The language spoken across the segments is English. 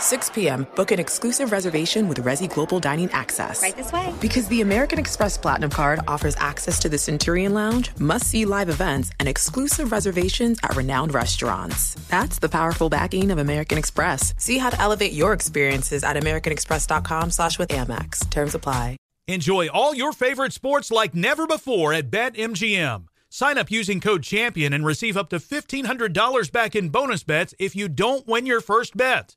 6 p.m., book an exclusive reservation with Resy Global Dining Access. Right this way. Because the American Express Platinum Card offers access to the Centurion Lounge, must see live events, and exclusive reservations at renowned restaurants. That's the powerful backing of American Express. See how to elevate your experiences at AmericanExpress.com slash with Amex. Terms apply. Enjoy all your favorite sports like never before at BetMGM. Sign up using code CHAMPION and receive up to $1,500 back in bonus bets if you don't win your first bet.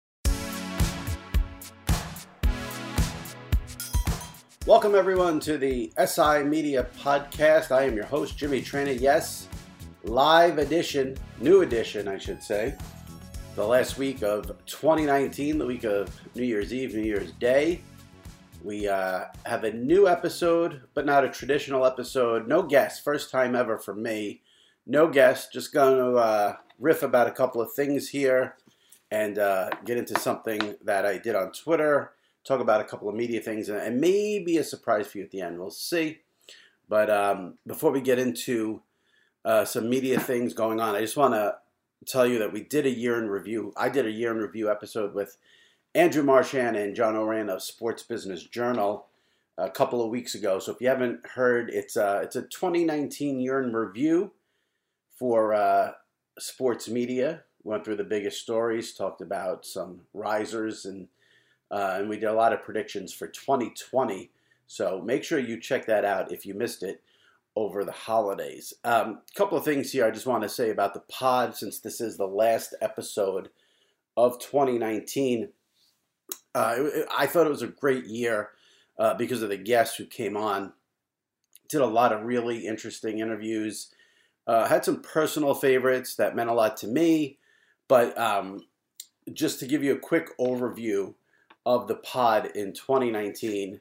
Welcome, everyone, to the SI Media Podcast. I am your host, Jimmy Traina. Yes, live edition, new edition, I should say. The last week of 2019, the week of New Year's Eve, New Year's Day. We uh, have a new episode, but not a traditional episode. No guest, first time ever for me. No guest, just going to uh, riff about a couple of things here and uh, get into something that I did on Twitter talk about a couple of media things, and, maybe a surprise for you at the end. We'll see. But um, before we get into uh, some media things going on, I just want to tell you that we did a year in review. I did a year in review episode with Andrew Marchand and John Ourand of Sports Business Journal a couple of weeks ago. So if you haven't heard, it's a, uh, it's a 2019 year in review for uh, sports media. Went through the biggest stories, talked about some risers and uh, and we did a lot of predictions for 2020. So make sure you check that out if you missed it over the holidays. A um, couple of things here I just want to say about the pod since this is the last episode of 2019. Uh, I thought it was a great year uh, because of the guests who came on. Did a lot of really interesting interviews. Uh, had some personal favorites that meant a lot to me. But um, just to give you a quick overview of the pod in 2019.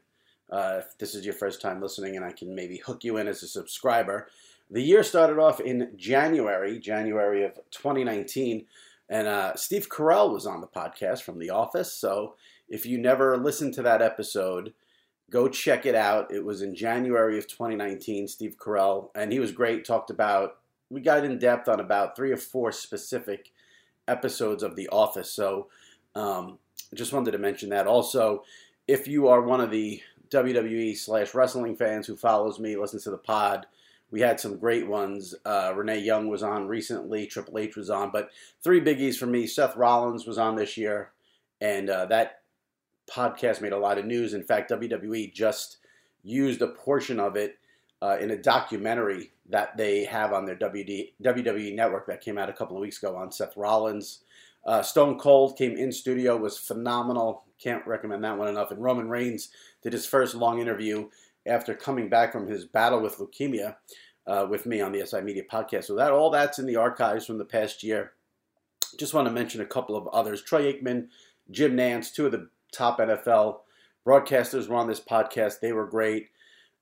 Uh, if this is your first time listening and I can maybe hook you in as a subscriber, the year started off in January, January of 2019, and uh, Steve Carell was on the podcast from The Office. So if you never listened to that episode, go check it out. It was in January of 2019, Steve Carell, and he was great. Talked about, we got in depth on about three or four specific episodes of The Office. So um, just wanted to mention that. Also, if you are one of the WWE slash wrestling fans who follows me, listens to the pod, we had some great ones. Uh, Renee Young was on recently, Triple H was on, but three biggies for me. Seth Rollins was on this year, and uh, that podcast made a lot of news. In fact, WWE just used a portion of it uh, in a documentary that they have on their WD, WWE network that came out a couple of weeks ago on Seth Rollins. Uh, Stone Cold came in studio, was phenomenal. Can't recommend that one enough. And Roman Reigns did his first long interview after coming back from his battle with leukemia uh, with me on the SI Media podcast. So that all that's in the archives from the past year. Just want to mention a couple of others. Troy Aikman, Jim Nantz, two of the top NFL broadcasters were on this podcast. They were great.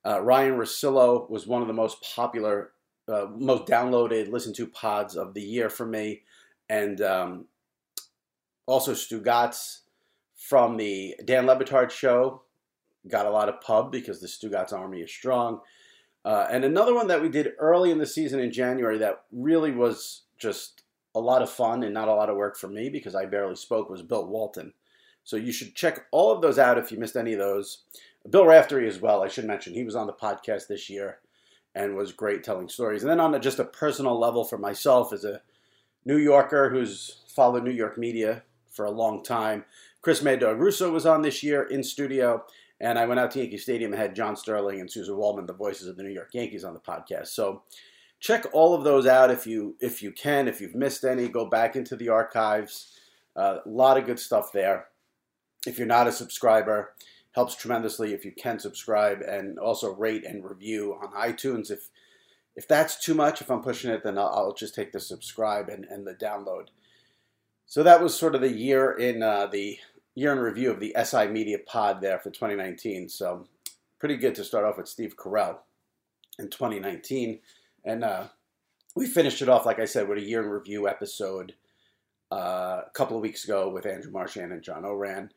Uh, Ryen Russillo was one of the most popular, uh, most downloaded, listened to pods of the year for me. And um, also, Stugatz from the Dan Le Batard show. Got a lot of pub because the Stugatz Army is strong. Uh, and another one that we did early in the season in January that really was just a lot of fun and not a lot of work for me because I barely spoke was Bill Walton. So you should check all of those out if you missed any of those. Bill Raftery as well, I should mention. He was on the podcast this year and was great telling stories. And then on a, just a personal level for myself as a New Yorker who's followed New York media for a long time, Chris Mad Dog Russo was on this year in studio. And I went out to Yankee Stadium and had John Sterling and Susan Waldman, the voices of the New York Yankees, on the podcast. So check all of those out if you if you can. If you've missed any, go back into the archives. Uh, a lot of good stuff there. If you're not a subscriber, helps tremendously if you can subscribe and also rate and review on iTunes. If if that's too much, if I'm pushing it, then I'll, I'll just take the subscribe and, and the download. So that was sort of the year in uh, the year in review of the SI Media Pod there for 2019. So pretty good to start off with Steve Carell in 2019, and uh, we finished it off like I said with a year in review episode uh, a couple of weeks ago with Andrew Marchand and John Ourand,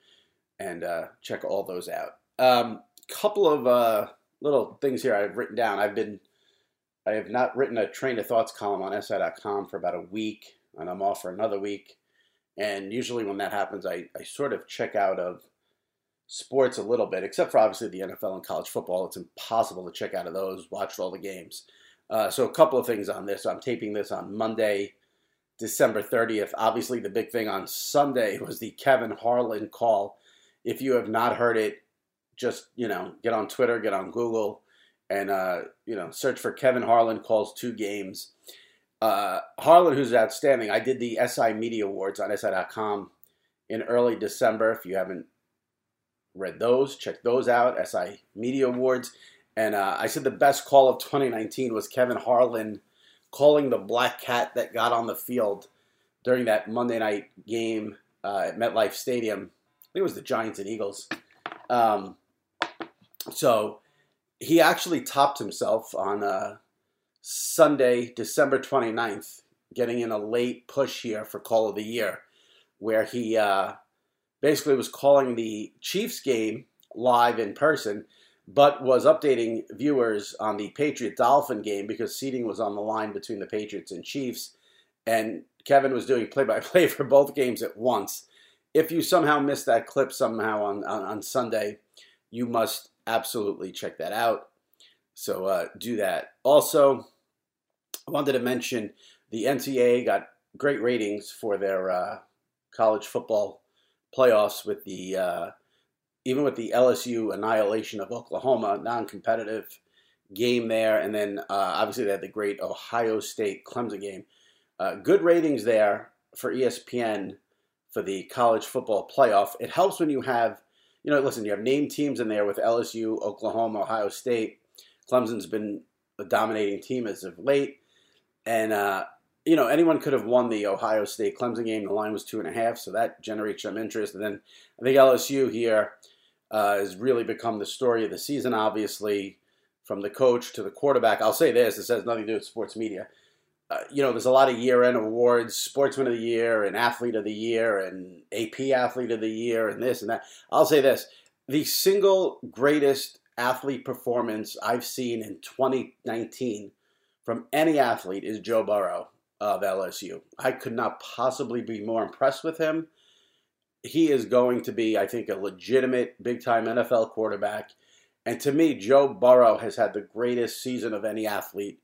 and uh, check all those out. Um, couple of uh, little things here I've written down. I've been, I have not written a train of thoughts column on SI.com for about a week, and I'm off for another week. And usually when that happens, I, I sort of check out of sports a little bit, except for obviously the NFL and college football. It's impossible to check out of those, watched all the games. Uh, so a couple of things on this. I'm taping this on Monday, December 30th. Obviously, the big thing on Sunday was the Kevin Harlan call if you have not heard it, just you know get on Twitter, get on Google, and uh, you know search for Kevin Harlan calls two games. Uh, Harlan, who's outstanding. I did the SI Media Awards on SI.com in early December. If you haven't read those, check those out. SI Media Awards. And uh, I said the best call of 2019 was Kevin Harlan calling the black cat that got on the field during that Monday night game uh, at MetLife Stadium I think it was the Giants and Eagles. Um, so he actually topped himself on uh, Sunday, December 29th, getting in a late push here for Call of the Year, where he uh, basically was calling the Chiefs game live in person, but was updating viewers on the Patriot Dolphin game because seating was on the line between the Patriots and Chiefs. And Kevin was doing play by play for both games at once if you somehow missed that clip somehow on, on, on Sunday, you must absolutely check that out. So uh, do that. Also, I wanted to mention the NCAA got great ratings for their uh, college football playoffs with the uh, even with the LSU annihilation of Oklahoma, non-competitive game there, and then uh, obviously they had the great Ohio State Clemson game. Uh, good ratings there for ESPN for the college football playoff. It helps when you have, you know, listen, you have named teams in there with LSU, Oklahoma, Ohio State. Clemson's been a dominating team as of late. And, uh, you know, anyone could have won the Ohio State Clemson game. The line was two and a half, so that generates some interest. And then I think LSU here uh, has really become the story of the season, obviously, from the coach to the quarterback. I'll say this this has nothing to do with sports media. Uh, you know, there's a lot of year-end awards, Sportsman of the Year, and Athlete of the Year, and AP Athlete of the Year, and this and that. I'll say this: the single greatest athlete performance I've seen in 2019 from any athlete is Joe Burrow of LSU. I could not possibly be more impressed with him. He is going to be, I think, a legitimate big-time NFL quarterback. And to me, Joe Burrow has had the greatest season of any athlete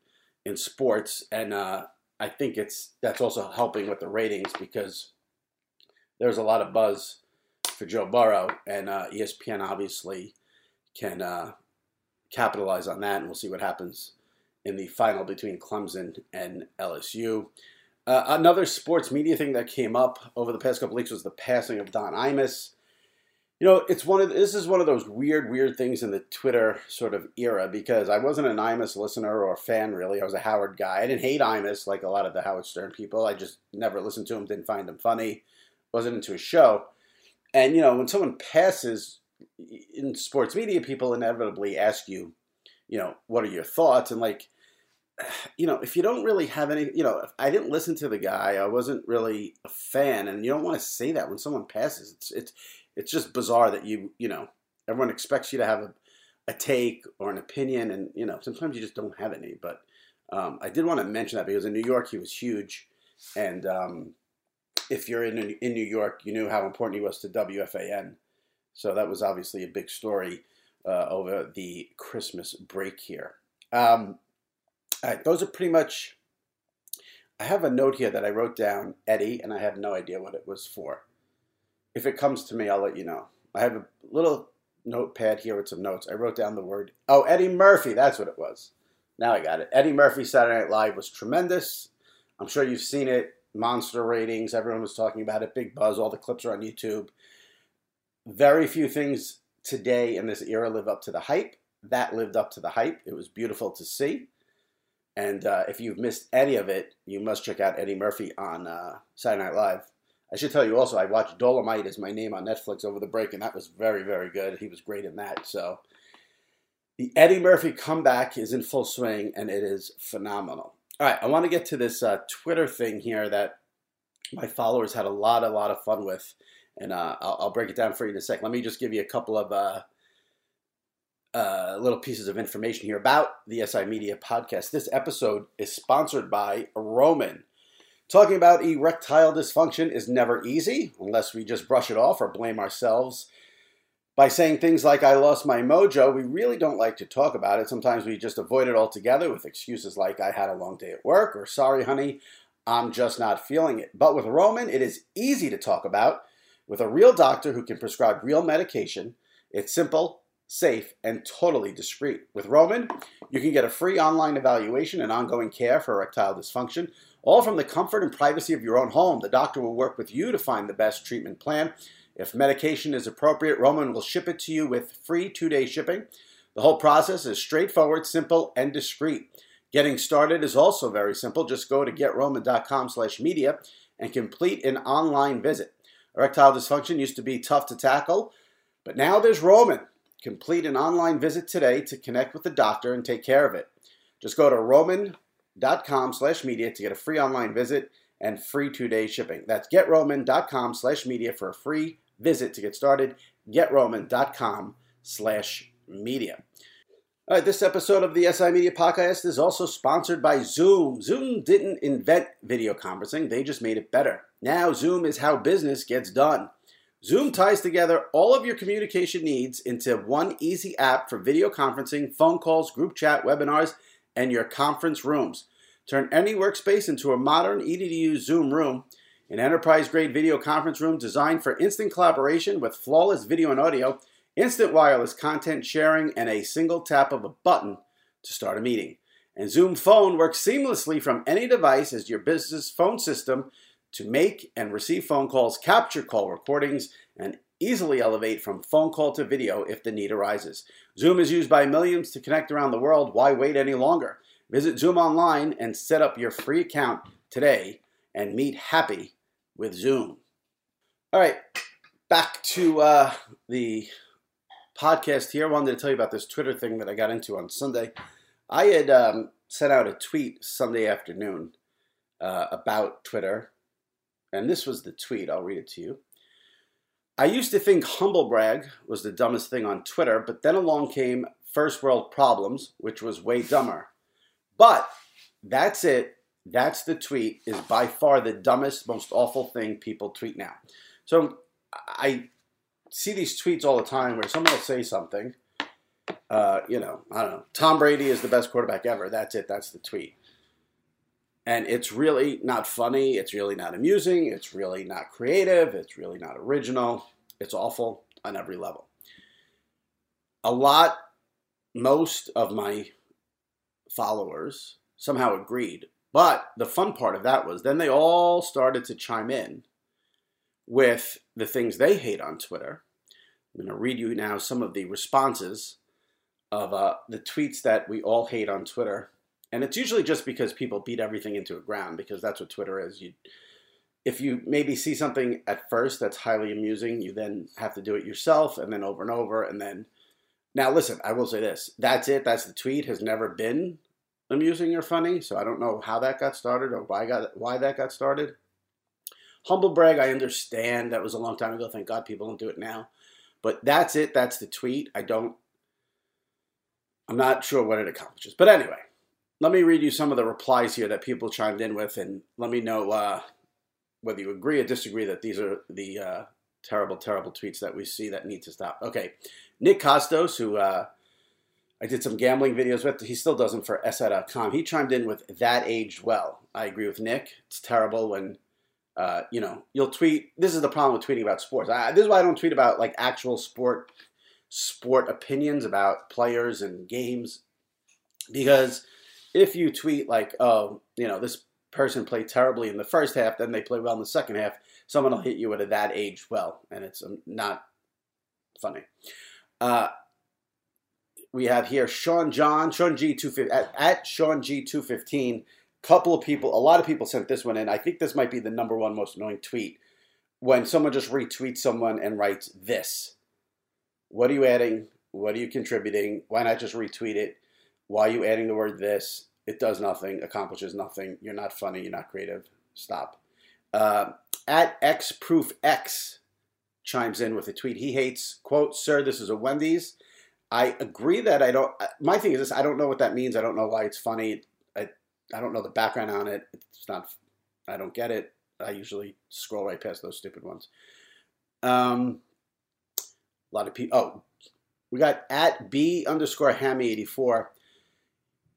in sports, and uh, I think it's that's also helping with the ratings because there's a lot of buzz for Joe Burrow, and uh, ESPN obviously can uh, capitalize on that, and we'll see what happens in the final between Clemson and LSU. Uh, another sports media thing that came up over the past couple weeks was the passing of Don Imus. You know, it's one of this is one of those weird, weird things in the Twitter sort of era because I wasn't an Imus listener or fan really. I was a Howard guy. I didn't hate Imus like a lot of the Howard Stern people. I just never listened to him, didn't find him funny, wasn't into his show. And you know, when someone passes in sports media, people inevitably ask you, you know, what are your thoughts? And like, you know, if you don't really have any, you know, I didn't listen to the guy, I wasn't really a fan, and you don't want to say that when someone passes. It's it's it's just bizarre that you you know everyone expects you to have a, a take or an opinion, and you know sometimes you just don't have any. But um, I did want to mention that because in New York he was huge, and um, if you're in in New York, you knew how important he was to WFAN. So that was obviously a big story uh, over the Christmas break here. Um, all right, those are pretty much. I have a note here that I wrote down Eddie, and I have no idea what it was for. If it comes to me, I'll let you know. I have a little notepad here with some notes. I wrote down the word, oh, Eddie Murphy, that's what it was. Now I got it. Eddie Murphy Saturday Night Live was tremendous. I'm sure you've seen it. Monster ratings. Everyone was talking about it. Big buzz. All the clips are on YouTube. Very few things today in this era live up to the hype. That lived up to the hype. It was beautiful to see. And uh, if you've missed any of it, you must check out Eddie Murphy on uh, Saturday Night Live. I should tell you also, I watched Dolemite Is My Name on Netflix over the break, and that was very, very good. He was great in that. So the Eddie Murphy comeback is in full swing, and it is phenomenal. All right, I want to get to this uh, Twitter thing here that my followers had a lot, a lot of fun with, and uh, I'll, I'll, break it down for you in a sec. Let me just give you a couple of uh, little pieces of information here about the SI Media podcast. This episode is sponsored by Roman. Talking about erectile dysfunction is never easy unless we just brush it off or blame ourselves by saying things like, I lost my mojo. We really don't like to talk about it. Sometimes we just avoid it altogether with excuses like, I had a long day at work or, sorry, honey, I'm just not feeling it. But with Roman, it is easy to talk about with a real doctor who can prescribe real medication. It's simple, safe, and totally discreet. With Roman, you can get a free online evaluation and ongoing care for erectile dysfunction all from the comfort and privacy of your own home. The doctor will work with you to find the best treatment plan. If medication is appropriate, Roman will ship it to you with free two day shipping. The whole process is straightforward, simple, and discreet. Getting started is also very simple. Just go to getroman.com slash media and complete an online visit. Erectile dysfunction used to be tough to tackle, but now there's Roman. Complete an online visit today to connect with the doctor and take care of it. Just go to Roman getroman.com slash media to get a free online visit and free two-day shipping. That's getroman.com slash media for a free visit to get started. getroman.com slash media. All right, this episode of the SI Media Podcast is also sponsored by Zoom. Zoom didn't invent video conferencing, they just made it better. Now, Zoom is how business gets done. Zoom ties together all of your communication needs into one easy app for video conferencing, phone calls, group chat, webinars, and your conference rooms. Turn any workspace into a modern, easy to use Zoom room, an enterprise grade video conference room designed for instant collaboration with flawless video and audio, instant wireless content sharing, and a single tap of a button to start a meeting. And Zoom Phone works seamlessly from any device as your business phone system to make and receive phone calls, capture call recordings, and easily elevate from phone call to video if the need arises. Zoom is used by millions to connect around the world. Why wait any longer? Visit Zoom online and set up your free account today and meet happy with Zoom. All right, back to uh, the podcast here. I wanted to tell you about this Twitter thing that I got into on Sunday. I had um, sent out a tweet Sunday afternoon uh, about Twitter, and this was the tweet. I'll read it to you. I used to think humble brag was the dumbest thing on Twitter, but then along came first world problems, which was way dumber. But that's it. That's the tweet is by far the dumbest, most awful thing people tweet now. So I see these tweets all the time where someone will say something. Uh, you know, I don't know. Tom Brady is the best quarterback ever. That's it. That's the tweet. And it's really not funny. It's really not amusing. It's really not creative. It's really not original. It's awful on every level. A lot, most of my followers somehow agreed. But the fun part of that was then they all started to chime in with the things they hate on Twitter. I'm going to read you now some of the responses of uh, the tweets that we all hate on Twitter and it's usually just because people beat everything into a ground because that's what Twitter is. You, if you maybe see something at first that's highly amusing, you then have to do it yourself, and then over and over, and then. Now, listen, I will say this: that's it. That's the tweet. Has never been amusing or funny, so I don't know how that got started or why got why that got started. Humble brag, I understand. That was a long time ago. Thank God people don't do it now. But that's it. That's the tweet. I don't. I'm not sure what it accomplishes. But anyway, let me read you some of the replies here that people chimed in with, and let me know uh, whether you agree or disagree that these are the uh, terrible, terrible tweets that we see that need to stop. Okay, Nick Kostos, who uh, I did some gambling videos with, he still does them for SI.com. He chimed in with that aged well. I agree with Nick. It's terrible when uh, you know, you'll tweet. This is the problem with tweeting about sports. I, this is why I don't tweet about like actual sport, sport opinions about players and games, because if you tweet like, oh, you know, this person played terribly in the first half, then they play well in the second half, someone will hit you at a that age well, and it's um, not funny. Uh, we have here Sean John, Sean G two at, at Sean G two fifteen couple of people, a lot of people sent this one in. I think this might be the number one most annoying tweet when someone just retweets someone and writes this. What are you adding? What are you contributing? Why not just retweet it? Why are you adding the word this? It does nothing, accomplishes nothing. You're not funny. You're not creative. Stop. Uh, at X Proof X chimes in with a tweet. He hates, quote, Sir, this is a Wendy's. I agree that I don't. My thing is this I don't know what that means. I don't know why it's funny. I don't know the background on it. It's not. I don't get it. I usually scroll right past those stupid ones. Um, a lot of people. Oh, we got at b underscore hammy eighty four.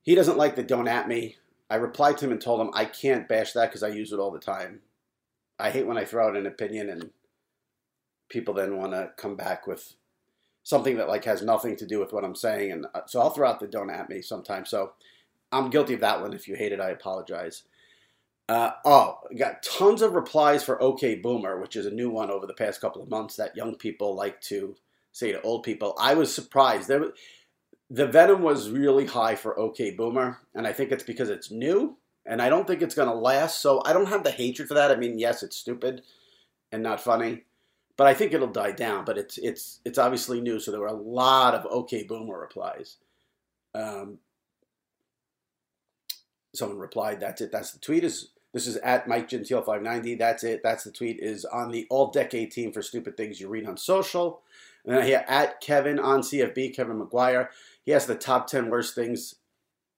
He doesn't like the don't at me. I replied to him and told him I can't bash that because I use it all the time. I hate when I throw out an opinion and people then want to come back with something that like has nothing to do with what I'm saying, and uh, so I'll throw out the don't at me sometimes. So I'm guilty of that one. If you hate it, I apologize. Uh, oh, got tons of replies for OK Boomer, which is a new one over the past couple of months that young people like to say to old people. I was surprised. There, the venom was really high for OK Boomer, and I think it's because it's new, and I don't think it's going to last. So I don't have the hatred for that. I mean, yes, it's stupid and not funny, but I think it'll die down. But it's it's it's obviously new, so there were a lot of OK Boomer replies. Um, someone replied, "That's it. That's the tweet." Is this is at Mike Gentile 590. That's it. That's the tweet. Is on the all decade team for stupid things you read on social. And then here at Kevin on CFB, Kevin McGuire. He has the top 10 worst things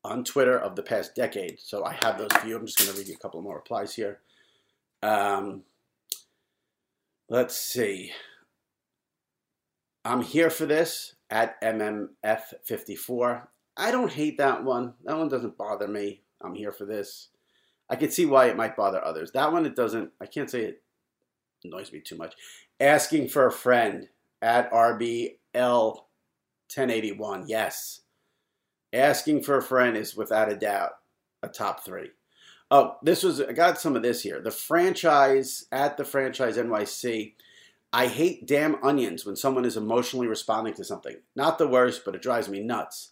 on Twitter of the past decade. So I have those for you. I'm just going to read you a couple more replies here. Um, let's see. I'm here for this at MMF54. I don't hate that one. That one doesn't bother me. I'm here for this. I can see why it might bother others. That one, it doesn't, I can't say it annoys me too much. Asking for a friend at RBL 1081. Yes. Asking for a friend is without a doubt a top three. Oh, this was, I got some of this here. The franchise at the franchise NYC. I hate damn onions when someone is emotionally responding to something. Not the worst, but it drives me nuts.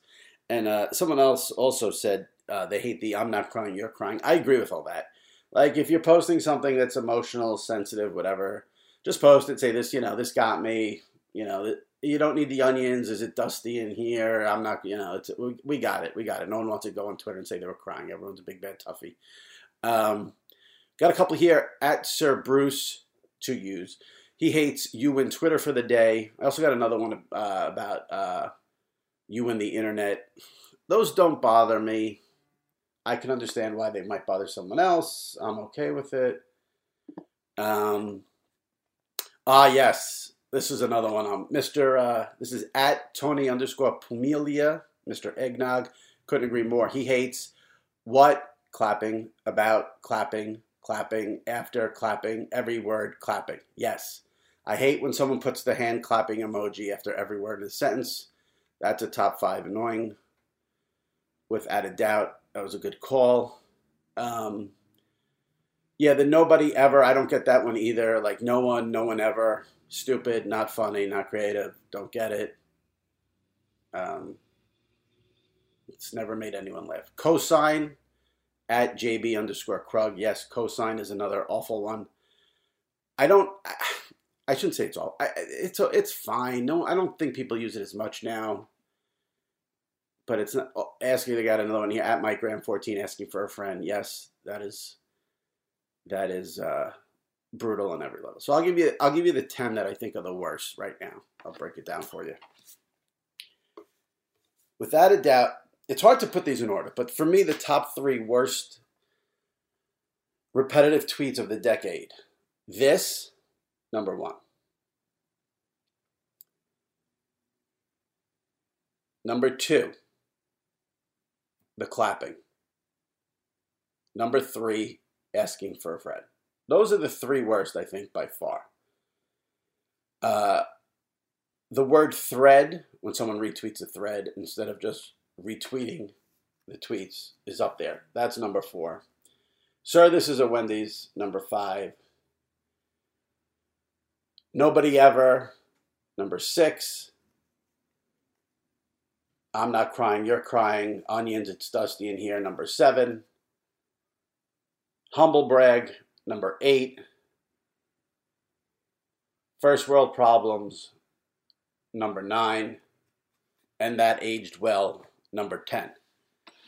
And uh, someone else also said, uh, they hate the I'm not crying, you're crying. I agree with all that. Like if you're posting something that's emotional, sensitive, whatever, just post it. Say this, you know, this got me. You know, you don't need the onions. Is it dusty in here? I'm not. You know, it's we, we got it. We got it. No one wants to go on Twitter and say they were crying. Everyone's a big bad toughie. Um, got a couple here at Sir Bruce to use. He hates you and Twitter for the day. I also got another one uh, about uh, you and the internet. Those don't bother me. I can understand why they might bother someone else. I'm okay with it. Um, ah, yes, this is another one. Um, Mr. Uh, this is at Tony underscore Pumilia, Mr. Eggnog. Couldn't agree more. He hates what clapping, about clapping, clapping, after clapping, every word clapping. Yes. I hate when someone puts the hand clapping emoji after every word in a sentence. That's a top five annoying, without a doubt that was a good call. Um, yeah, the nobody ever. I don't get that one either. Like no one, no one ever. Stupid, not funny, not creative. Don't get it. Um, it's never made anyone laugh. Cosign at JB underscore Krug. Yes, cosign is another awful one. I don't. I shouldn't say it's all. I, it's it's fine. No, I don't think people use it as much now but it's not oh, asking the guy another one here at Mike Graham 14 asking for a friend. Yes, that is that is uh, brutal on every level. So I'll give you I'll give you the 10 that I think are the worst right now. I'll break it down for you. Without a doubt, it's hard to put these in order, but for me the top 3 worst repetitive tweets of the decade. This number 1. Number 2, the clapping. Number 3, asking for a friend. Those are the three worst, I think, by far. Uh, the word thread, when someone retweets a thread instead of just retweeting the tweets, is up there. That's number four. Sir, this is a Wendy's, number five. Nobody ever, number six. I'm not crying, you're crying. Onions, it's dusty in here, number seven. Humble brag, Number eight, first world problems. Number nine, and that aged well. Number 10.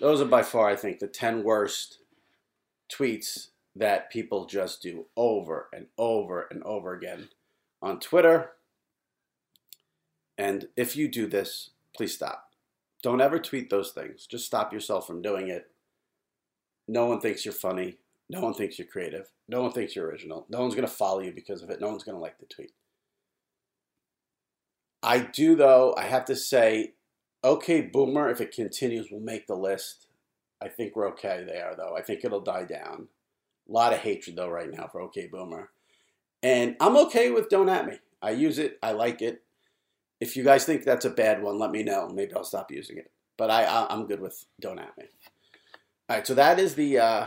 Those are by far, I think, the 10 worst tweets that people just do over and over and over again on Twitter. And if you do this, please stop. Don't ever tweet those things. Just stop yourself from doing it. No one thinks you're funny. No one thinks you're creative. No one thinks you're original. No one's going to follow you because of it. No one's going to like the tweet. I do, though, I have to say, okay, Boomer, if it continues, we'll make the list. I think we're okay there, though. I think it'll die down. A lot of hatred, though, right now for OK Boomer. And I'm okay with Don't At Me. I use it, I like it. If you guys think that's a bad one, let me know. Maybe I'll stop using it. But I, I am good with Don't At Me. All right, so that is the uh,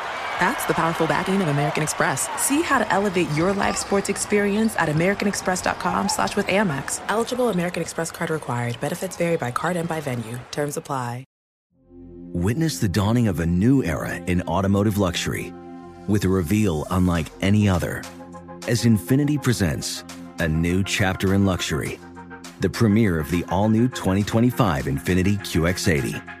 That's the powerful backing of American Express. See how to elevate your live sports experience at americanexpress.com slash with Amex. Eligible American Express card required. Benefits vary by card and by venue. Terms apply. Witness the dawning of a new era in automotive luxury with a reveal unlike any other as Infiniti presents a new chapter in luxury, the premiere of the all-new 2025 Infiniti QX80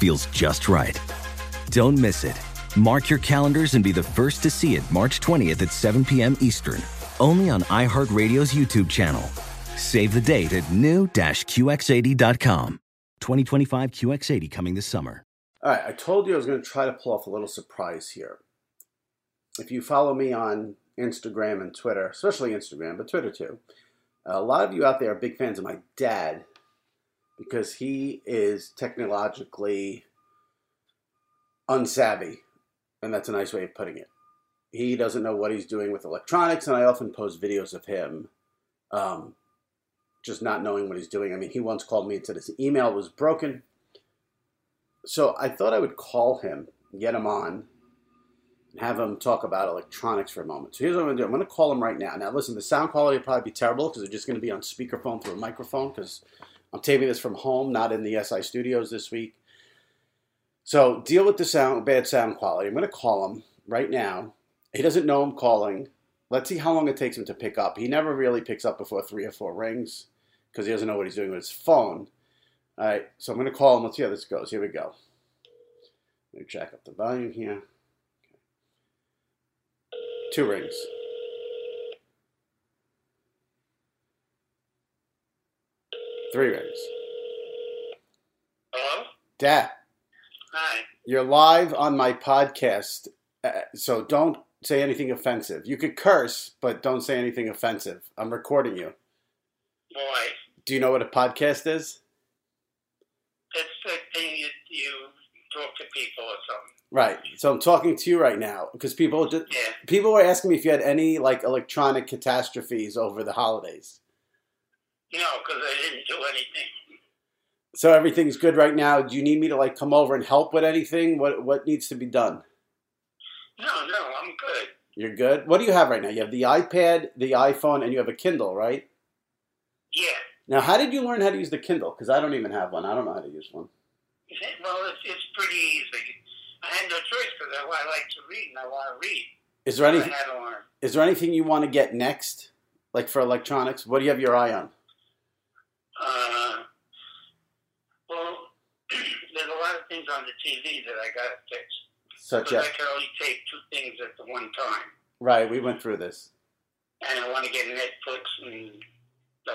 feels just right. Don't miss it. Mark your calendars and be the first to see it March 20th at 7 p.m. Eastern, only on iHeartRadio's YouTube channel. Save the date at new-QX80.com. 2025 QX80 coming this summer. All right, I told you I was going to try to pull off a little surprise here. If you follow me on Instagram and Twitter, especially Instagram, but Twitter too, a lot of you out there are big fans of my dad because he is technologically unsavvy, and that's a nice way of putting it. He doesn't know what he's doing with electronics, and I often post videos of him um, just not knowing what he's doing. I mean, he once called me and said his email was broken. So I thought I would call him, get him on, and have him talk about electronics for a moment. So here's what I'm going to do. I'm going to call him right now. Now, listen, the sound quality will probably be terrible because they're just going to be on speakerphone through a microphone because I'm taping this from home, not in the SI studios this week. So deal with the sound, bad sound quality. I'm going to call him right now. He doesn't know I'm calling. Let's see how long it takes him to pick up. He never really picks up before three or four rings because he doesn't know what he's doing with his phone. All right, so I'm going to call him. Let's see how this goes. Here we go. Let me jack up the volume here. Two rings. Three rings. Hello? Dad, Hi. you're live on my podcast, uh, so don't say anything offensive. You could curse, but don't say anything offensive. I'm recording you. Boy, Do you know what a podcast is? it's the thing you, you talk to people or something. Right. So I'm talking to you right now because people just, Yeah. people were asking me if you had any like electronic catastrophes over the holidays. No, because I didn't do anything. So everything's good right now. Do you need me to like come over and help with anything? What what needs to be done? No, no, I'm good. You're good. What do you have right now? You have the iPad, the iPhone, and you have a Kindle, right? Yeah. Now, how did you learn how to use the Kindle? Because I don't even have one. I don't know how to use one. Well, it's, it's pretty easy. I had no choice because I, I like to read and I want to read. Is there anything? had to learn. Is there anything you want to get next, like for electronics? What do you have your eye on? Uh, well, there's a lot of things on the TV that I got to fix. Such as I can only take two things at the one time. right. We went through this. And I want to get Netflix and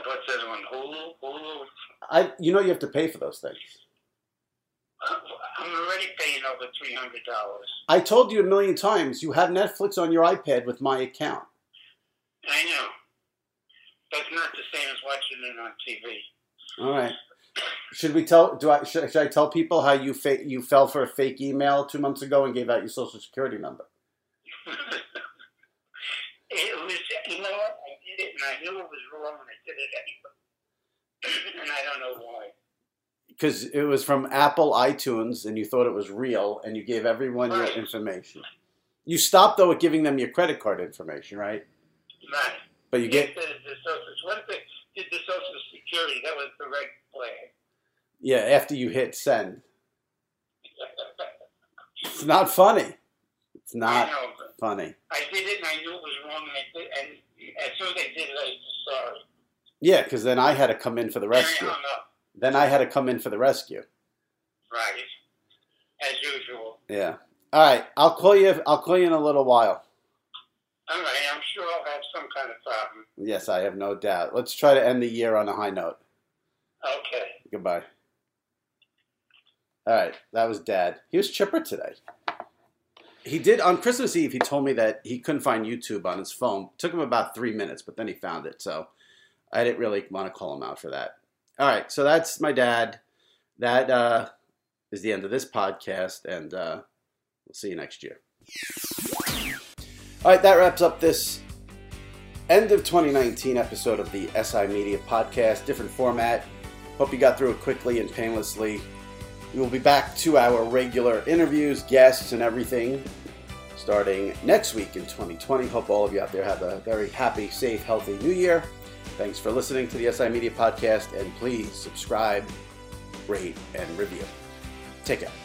what's this one? Hulu? Hulu? I, you know, you have to pay for those things. Uh, I'm already paying over $300. I told you a million times. You have Netflix on your iPad with my account. I know. But it's not the same as watching it on TV. All right. Should we tell? Do I should, should I tell people how you fa- you fell for a fake email two months ago and gave out your social security number? it was, you know what? I did it and I knew it was wrong and I did it anyway. and I don't know why. Because it was from Apple iTunes and you thought it was real and you gave everyone your information. You stopped though at giving them your credit card information, right? Right. But you get the, the social, what if they did the Social Security? That was the right flag. yeah after you hit send. It's not funny. It's I not know. funny. I did it and I knew it was wrong and I did, and as soon as I did it, I was sorry. Yeah, because then I had to come in for the I rescue. hung up. Then I had to come in for the rescue. Right. As usual. Yeah. All right. I'll call you. I'll call you in a little while. All right. I'm sure I'll have some kind of problem. Yes, I have no doubt. Let's try to end the year on a high note. Okay. Goodbye. All right, that was Dad. He was chipper today. He did on Christmas Eve. He told me that he couldn't find YouTube on his phone. took him about three minutes, but then he found it. So I didn't really want to call him out for that. All right, so that's my dad. That uh, is the end of this podcast, and uh, we'll see you next year. All right, that wraps up this end of 2019 episode of the SI Media Podcast. Different format. Hope you got through it quickly and painlessly. We will be back to our regular interviews, guests, and everything starting next week in 2020. Hope all of you out there have a very happy, safe, healthy new year. Thanks for listening to the SI Media Podcast, and please subscribe, rate, and review. Take care.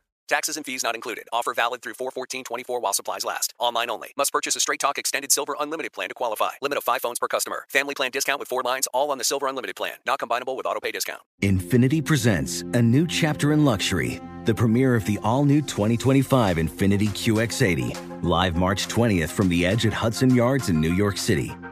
Taxes and fees not included. Offer valid through 41424 while supplies last. Online only. Must purchase a Straight Talk Extended Silver Unlimited plan to qualify. Limit of 5 phones per customer. Family plan discount with 4 lines all on the Silver Unlimited plan. Not combinable with auto pay discount. Infiniti presents a new chapter in luxury, the premiere of the all new 2025 Infiniti QX80, live March 20th from the edge at Hudson Yards in New York City,